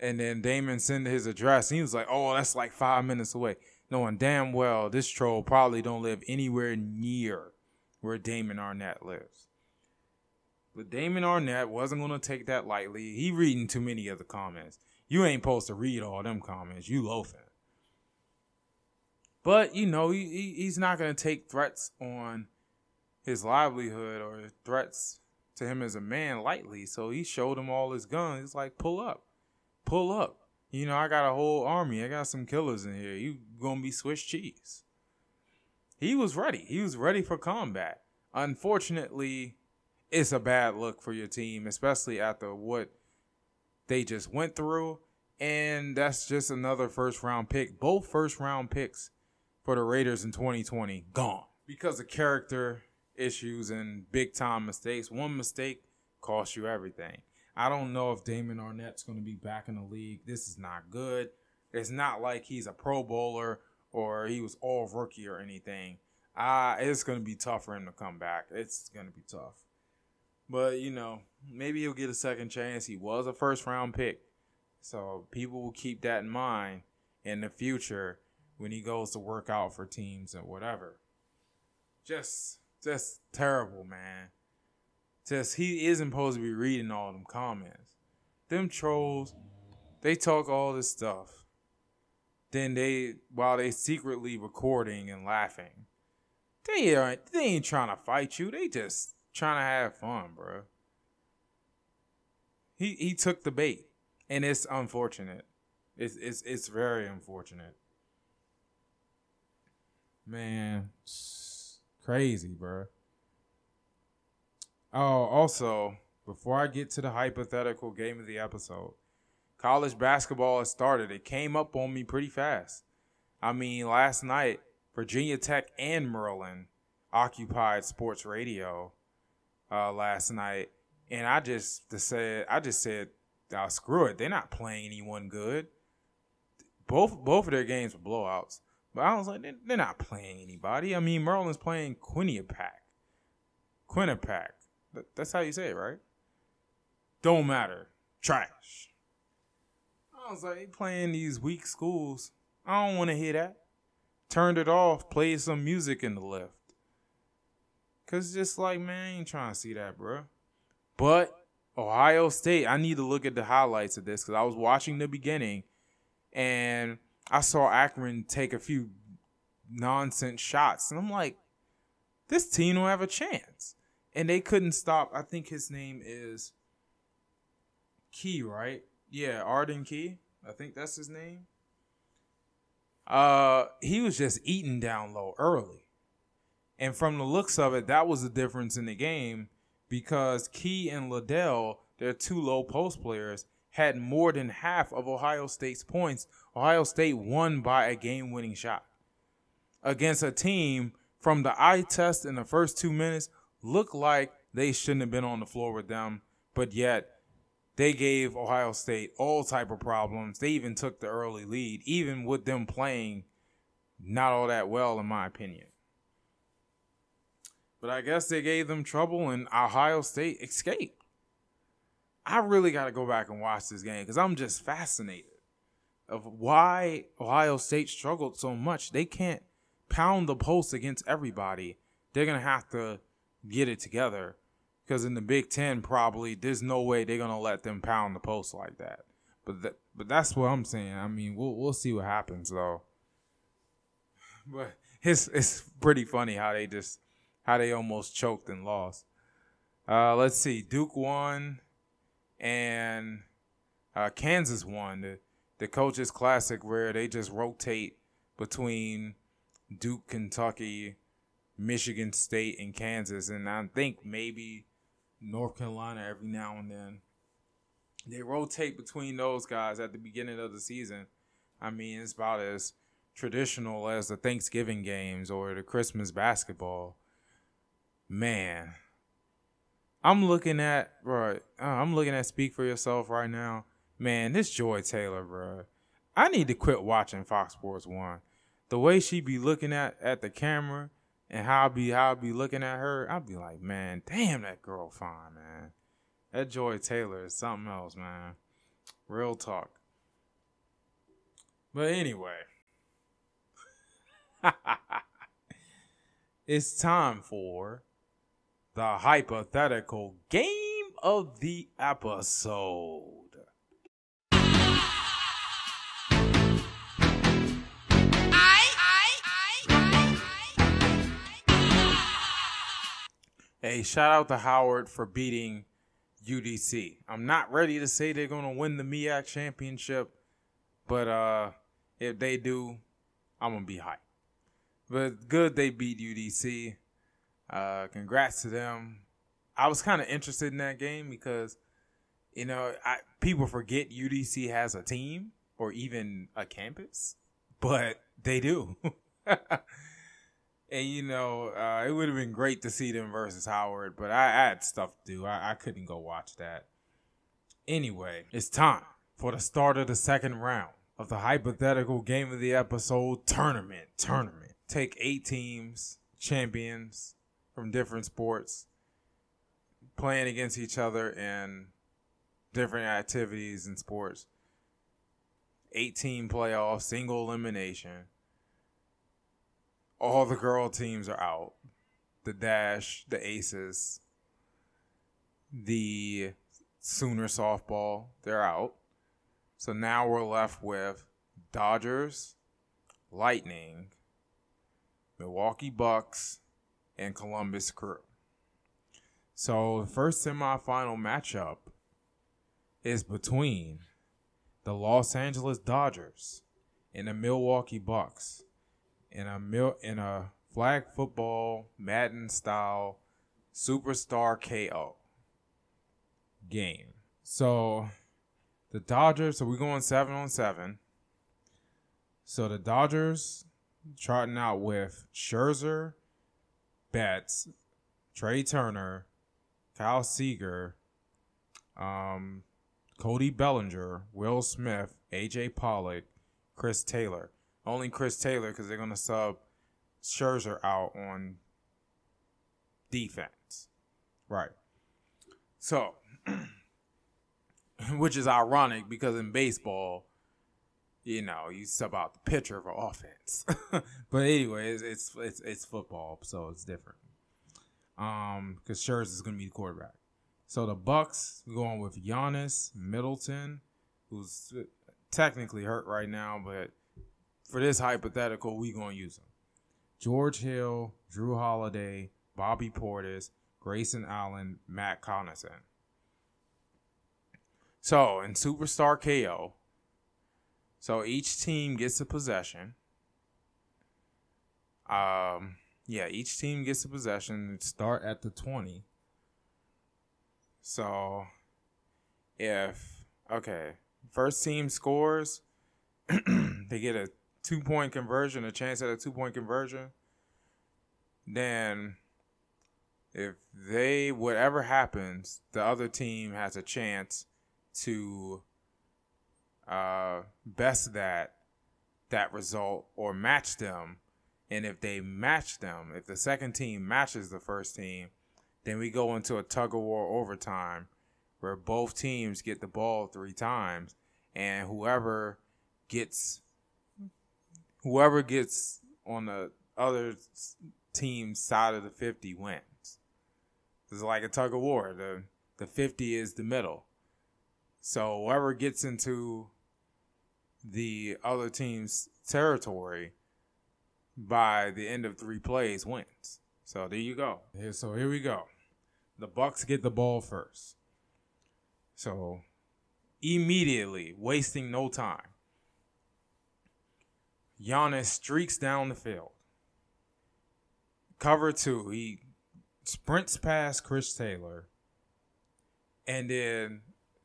and then Damon sent his address. He was like, "Oh, that's like five minutes away," knowing damn well this troll probably don't live anywhere near where Damon Arnette lives. But Damon Arnette wasn't gonna take that lightly. He reading too many of the comments. You ain't supposed to read all them comments. You loafing. But you know, he, he he's not to take threats on his livelihood or threats to him as a man lightly. So he showed him all his guns. He's like, pull up, pull up. You know, I got a whole army. I got some killers in here. You gonna be Swiss cheese. He was ready. He was ready for combat. Unfortunately, it's a bad look for your team, especially after what they just went through. And that's just another first round pick. Both first round picks for the Raiders in 2020 gone because of character issues and big time mistakes. One mistake costs you everything. I don't know if Damon Arnette's going to be back in the league. This is not good. It's not like he's a Pro Bowler or he was all rookie or anything. Uh, it's going to be tough for him to come back. It's going to be tough. But, you know, maybe he'll get a second chance. He was a first round pick. So people will keep that in mind in the future when he goes to work out for teams and whatever. Just just terrible, man. Just he isn't supposed to be reading all them comments. Them trolls, they talk all this stuff. Then they while they secretly recording and laughing. They aren't they ain't trying to fight you. They just trying to have fun, bro. He he took the bait. And it's unfortunate. It's it's it's very unfortunate. Man, crazy, bro. Oh, also, before I get to the hypothetical game of the episode, college basketball has started. It came up on me pretty fast. I mean, last night, Virginia Tech and Maryland occupied sports radio uh, last night, and I just said, I just said, oh, screw it, they're not playing anyone good. Both both of their games were blowouts. But I was like, they're not playing anybody. I mean, Maryland's playing Quinnipiac. Quinnipiac. That's how you say it, right? Don't matter. Trash. I was like, playing these weak schools. I don't want to hear that. Turned it off, played some music in the lift. Cause just like, man, I ain't trying to see that, bro. But Ohio State, I need to look at the highlights of this because I was watching the beginning and I saw Akron take a few nonsense shots, and I'm like, this team will have a chance. And they couldn't stop. I think his name is Key, right? Yeah, Arden Key. I think that's his name. Uh, he was just eating down low early. And from the looks of it, that was the difference in the game because Key and Liddell, they're two low post players, had more than half of Ohio State's points, Ohio State won by a game winning shot against a team from the eye test in the first two minutes looked like they shouldn't have been on the floor with them, but yet they gave Ohio State all type of problems. They even took the early lead, even with them playing not all that well, in my opinion. But I guess they gave them trouble, and Ohio State escaped. I really got to go back and watch this game because I'm just fascinated of why Ohio State struggled so much. They can't pound the post against everybody. They're gonna have to get it together because in the Big Ten, probably there's no way they're gonna let them pound the post like that. But that, but that's what I'm saying. I mean, we'll we'll see what happens though. But it's it's pretty funny how they just how they almost choked and lost. Uh, let's see, Duke won and uh, Kansas won the the coaches classic where they just rotate between Duke, Kentucky, Michigan State, and Kansas, and I think maybe North Carolina every now and then. They rotate between those guys at the beginning of the season. I mean, it's about as traditional as the Thanksgiving games or the Christmas basketball. Man, I'm looking at right. Uh, I'm looking at Speak for Yourself right now. Man, this Joy Taylor, bro. I need to quit watching Fox Sports One. The way she be looking at at the camera and how I be how I be looking at her, I'll be like, man, damn that girl fine, man. That Joy Taylor is something else, man. Real talk. But anyway, it's time for the hypothetical game of the episode. Hey, shout out to Howard for beating UDC. I'm not ready to say they're gonna win the MEAC championship, but uh, if they do, I'm gonna be hyped. But good they beat UDC. Uh, congrats to them. I was kind of interested in that game because, you know, I, people forget UDC has a team or even a campus, but they do. and you know, uh, it would have been great to see them versus Howard, but I, I had stuff to do. I, I couldn't go watch that. Anyway, it's time for the start of the second round of the hypothetical game of the episode tournament. Tournament. Take eight teams, champions, from different sports. playing against each other in different activities and sports. 18 playoffs, single elimination. All the girl teams are out. The Dash, the Aces, the Sooner softball, they're out. So now we're left with Dodgers, Lightning, Milwaukee Bucks, and Columbus Crew. So the first semifinal matchup is between the Los Angeles Dodgers and the Milwaukee Bucks in a mil- in a flag football Madden style superstar KO game. So the Dodgers, so we're going seven on seven. So the Dodgers charting out with Scherzer, Betts, Trea Turner, Kyle Seager, um, Cody Bellinger, Will Smith, AJ Pollock, Chris Taylor. Only Chris Taylor because they're going to sub Scherzer out on defense. Right. So, which is ironic because in baseball, you know, you sub out the pitcher for offense. but anyway, it's, it's, it's it's football, so it's different. Um, because Scherzer is going to be the quarterback. So the Bucks going with Giannis Middleton, who's technically hurt right now, but for this hypothetical, we gonna use them. George Hill, Jrue Holiday, Bobby Portis, Grayson Allen, Matt Connaughton. So in Superstar KO, so each team gets a possession. Um, yeah, each team gets a possession. Start at the twenty. So if okay, first team scores, they get a two point conversion, a chance at a two point conversion. Then if they whatever happens, the other team has a chance to uh, best that that result or match them. And if they match them, if the second team matches the first team, then we go into a tug of war overtime where both teams get the ball three times, and whoever gets whoever gets on the other team's side of the fifty wins. It's like a tug of war. The the fifty is the middle. So whoever gets into the other team's territory by the end of three plays wins. So there you go. So here we go. The Bucks get the ball first. So immediately, wasting no time, Giannis streaks down the field. Cover two, he sprints past Chris Taylor, and then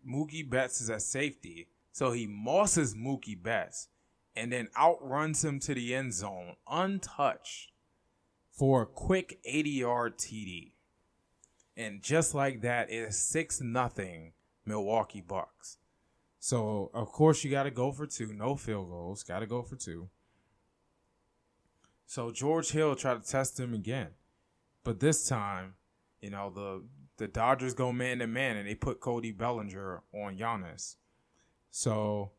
Mookie Betts is at safety, so he mosses Mookie Betts, and then outruns him to the end zone untouched for a quick 80-yard TD. And just like that, it is six nothing Milwaukee Bucks. So of course you got to go for two, no field goals, got to go for two. So George Hill tried to test him again, but this time, you know the the Dodgers go man to man and they put Cody Bellinger on Giannis. So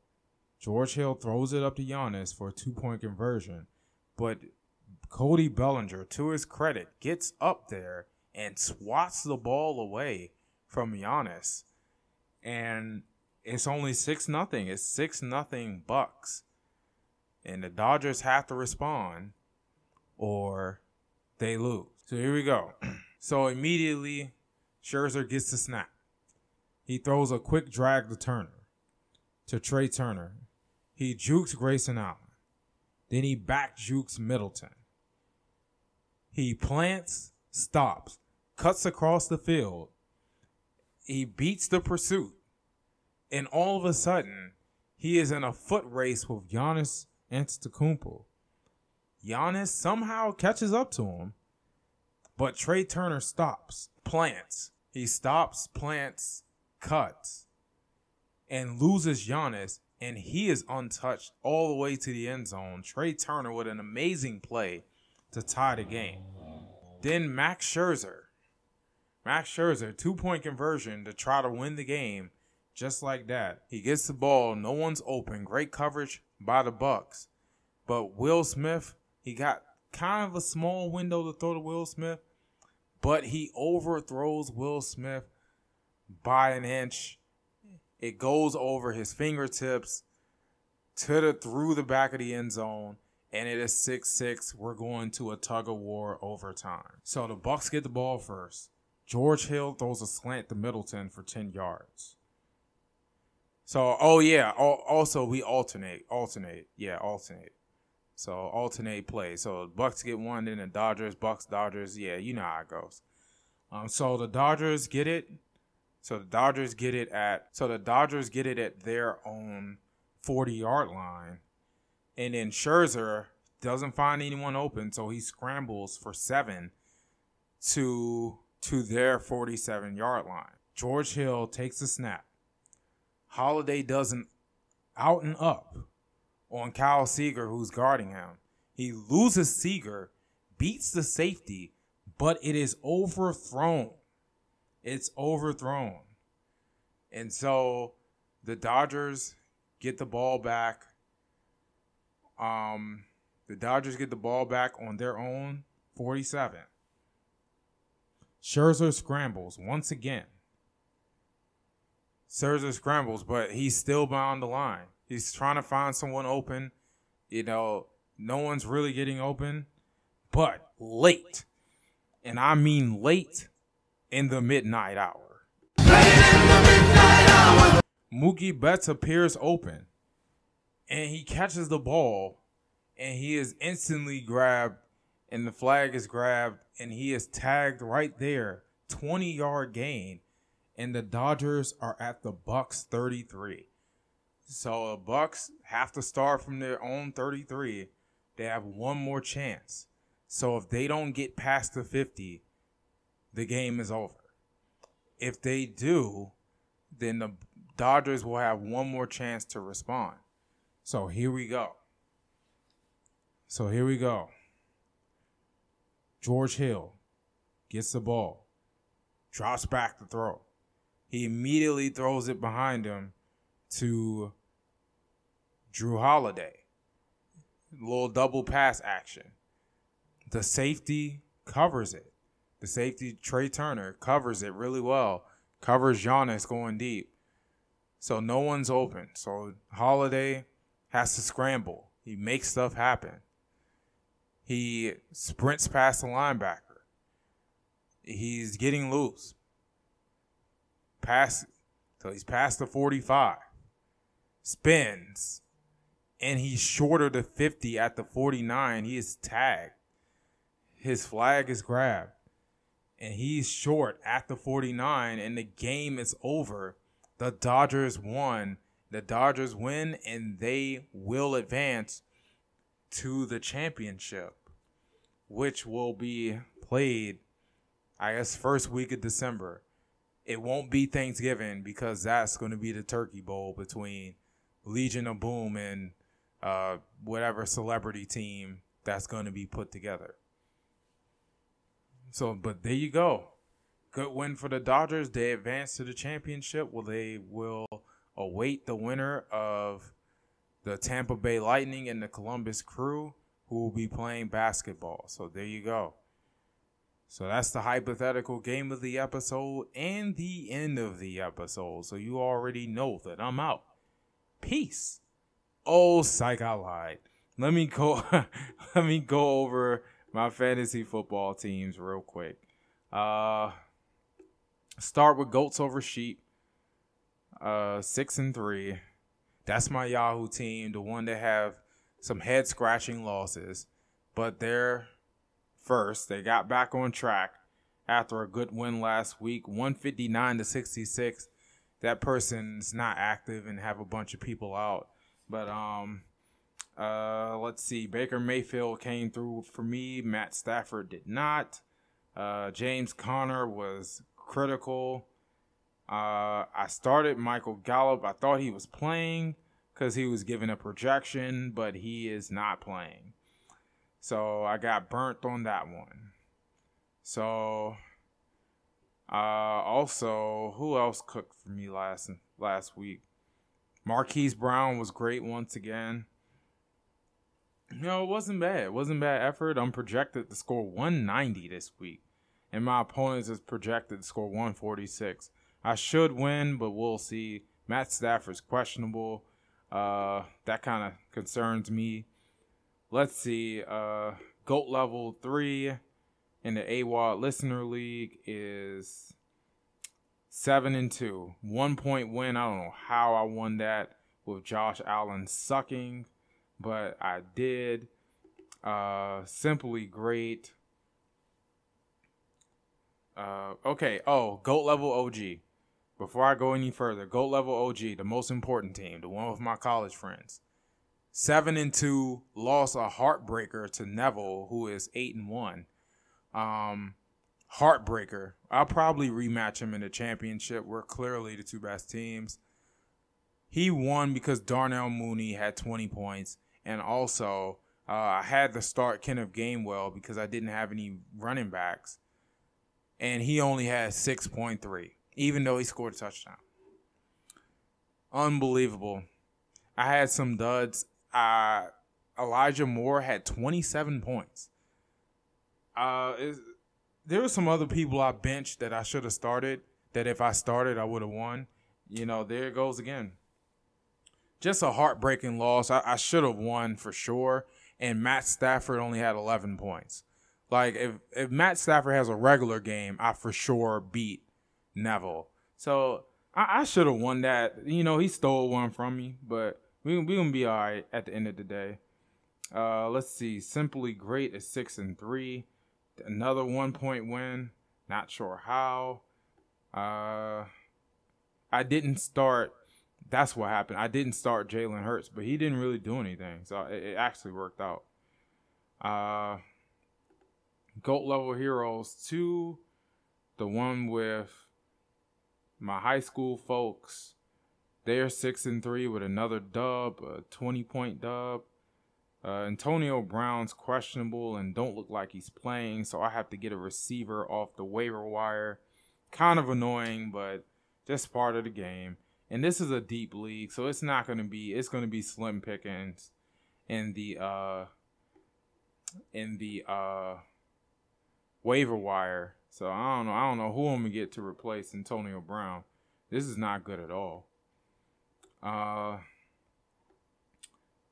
George Hill throws it up to Giannis for a two point conversion, but Cody Bellinger, to his credit, gets up there and swats the ball away from Giannis. And it's only six nothing. It's six nothing Bucks. And the Dodgers have to respond or they lose. So here we go. So immediately Scherzer gets the snap. He throws a quick drag to Turner. To Trea Turner. He jukes Grayson Allen. Then he back jukes Middleton. He plants, stops, cuts across the field. He beats the pursuit. And all of a sudden, he is in a foot race with Giannis Antetokounmpo. Giannis somehow catches up to him, but Trea Turner stops, plants. He stops, plants, cuts, and loses Giannis, and he is untouched all the way to the end zone. Trea Turner with an amazing play to tie the game. Then Max Scherzer Max Scherzer, two point conversion to try to win the game just like that. He gets the ball, no one's open. Great coverage by the Bucks. But Will Smith, he got kind of a small window to throw to Will Smith, but he overthrows Will Smith by an inch. It goes over his fingertips to the through the back of the end zone and it is 6-6 we're going to a tug of war overtime. So the bucks get the ball first. George hill throws a slant to middleton for 10 yards. So oh yeah. Also we alternate alternate. Yeah alternate so alternate play so bucks get one then the dodgers bucks dodgers yeah you know how it goes um so the dodgers get it so the dodgers get it at so the dodgers get it at their own 40 yard line. And then Scherzer doesn't find anyone open, so he scrambles for seven to to their 47 yard line. George Hill takes a snap. Holiday doesn't out and up on Kyle Seager, who's guarding him. He loses Seager, beats the safety, but it is overthrown. It's overthrown. And so the Dodgers get the ball back. Um, the Dodgers get the ball back on their own 47. Scherzer scrambles once again. Scherzer scrambles, but he's still behind the line. He's trying to find someone open. You know, no one's really getting open, but late. And I mean late in the midnight hour. Mookie Betts appears open and he catches the ball and he is instantly grabbed and the flag is grabbed and he is tagged right there 20 yard gain and the Dodgers are at the Bucks 33. So the Bucks have to start from their own 33. They have one more chance. So if they don't get past the 50, the game is over. If they do, then the Dodgers will have one more chance to respond. So here we go. So here we go. George Hill gets the ball, drops back to throw. He immediately throws it behind him to Jrue Holiday. Little double pass action. The safety covers it. The safety, Trea Turner, covers it really well. Covers Giannis going deep. So no one's open. So Holiday has to scramble. He makes stuff happen. He sprints past the linebacker. He's getting loose. Pass so he's past the 45. Spins. And he's shorter to 50 at the 49. He is tagged. His flag is grabbed. And he's short at the 49 and the game is over the Dodgers won. The Dodgers win and they will advance to the championship, which will be played, I guess, first week of December. It won't be Thanksgiving because that's going to be the Turkey Bowl between Legion of Boom and uh, whatever celebrity team that's going to be put together. So, but there you go good win for the Dodgers. They advance to the championship. Well, they will await the winner of the Tampa Bay Lightning and the Columbus Crew, who will be playing basketball. So there you go. So that's the hypothetical game of the episode and the end of the episode. So you already know that I'm out. Peace. Oh, psych, I lied. Let me go. let me go over my fantasy football teams real quick. Uh, Start with goats over sheep. Uh, six and three. That's my Yahoo team, the one that have some head scratching losses, but they're first. They got back on track after a good win last week, 159 to 66. That person's not active and have a bunch of people out. But um uh let's see. Baker Mayfield came through for me. Matt Stafford did not. Uh James Conner was critical. Uh, I started Michael Gallup. I thought he was playing because he was given a projection, but he is not playing. So I got burnt on that one. So Uh, also, who else cooked for me last last week? Marquise Brown was great once again. No, it wasn't bad. It wasn't bad effort. I'm projected to score 190 this week, and my opponents is projected to score 146. I should win, but we'll see. Matt Stafford's questionable. Uh, that kind of concerns me. Let's see. Uh, GOAT level three in the AWOD Listener League is seven and two. One point win. I don't know how I won that with Josh Allen sucking, but I did. Uh, simply great. Uh, okay. Oh, GOAT level OG. Before I go any further, GOAT level OG, the most important team, the one with my college friends. Seven and two, lost a heartbreaker to Neville, who is eight and one. Um, heartbreaker. I'll probably rematch him in the championship. We're clearly the two best teams. He won because Darnell Mooney had 20 points, and also uh, I had to start Kenneth Gainwell because I didn't have any running backs, and he only had 6.3, even though he scored a touchdown. Unbelievable. I had some duds. Elijah Moore had 27 points. Uh, there were some other people I benched that I should have started. That if I started, I would have won. You know, there it goes again. Just a heartbreaking loss. I, I should have won for sure. And Matt Stafford only had 11 points. Like if if Matt Stafford has a regular game, I for sure beat Neville. So I, I should have won that. You know, he stole one from me, but we we gonna be all right at the end of the day. Uh, let's see. Simply great is six and three another one point win. Not sure how. Uh, I didn't start. That's what happened. I didn't start Jalen Hurts, but he didn't really do anything, so it, it actually worked out. Uh, GOAT level heroes two, the one with my high school folks. They're six and three with another dub, a twenty point dub. Uh, Antonio Brown's questionable and don't look like he's playing, so I have to get a receiver off the waiver wire. Kind of annoying, but just part of the game. And this is a deep league, so it's not going to be it's going to be slim pickings in the uh in the uh waiver wire. So I don't know. I don't know who I'm gonna get to replace Antonio Brown. This is not good at all. Uh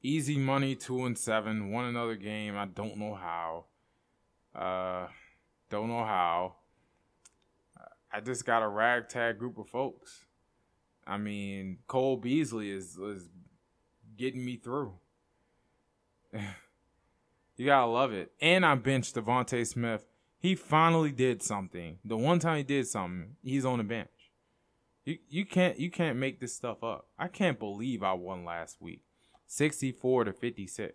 Easy money, two and seven. Won another game. I don't know how. Uh, don't know how. I just got a ragtag group of folks. I mean, Cole Beasley is is getting me through. you gotta love it. And I benched DeVonta Smith. He finally did something. The one time he did something, he's on the bench. You you can't you can't make this stuff up. I can't believe I won last week. 64 to 56.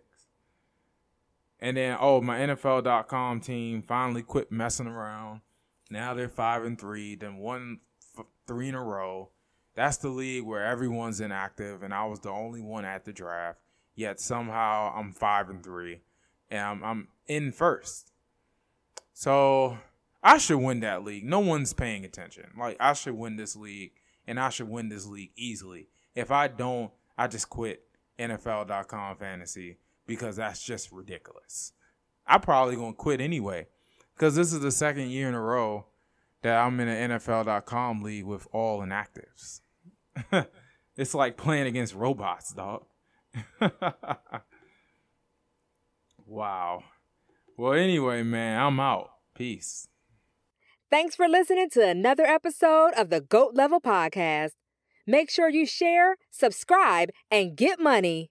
And then, oh, my NFL.com team finally quit messing around. Now they're five and three, then one f- three in a row. That's the league where everyone's inactive, and I was the only one at the draft. Yet somehow I'm five and three, and I'm, I'm in first. So I should win that league. No one's paying attention. Like I should win this league, and I should win this league easily. If I don't, I just quit NFL.com fantasy because that's just ridiculous. I'm probably gonna quit anyway because this is the second year in a row that I'm in an NFL.com league with all inactives. it's like playing against robots, dog. wow. Well, anyway, man, I'm out. Peace. Thanks for listening to another episode of the GOAT Level Podcast. Make sure you share, subscribe, and get money.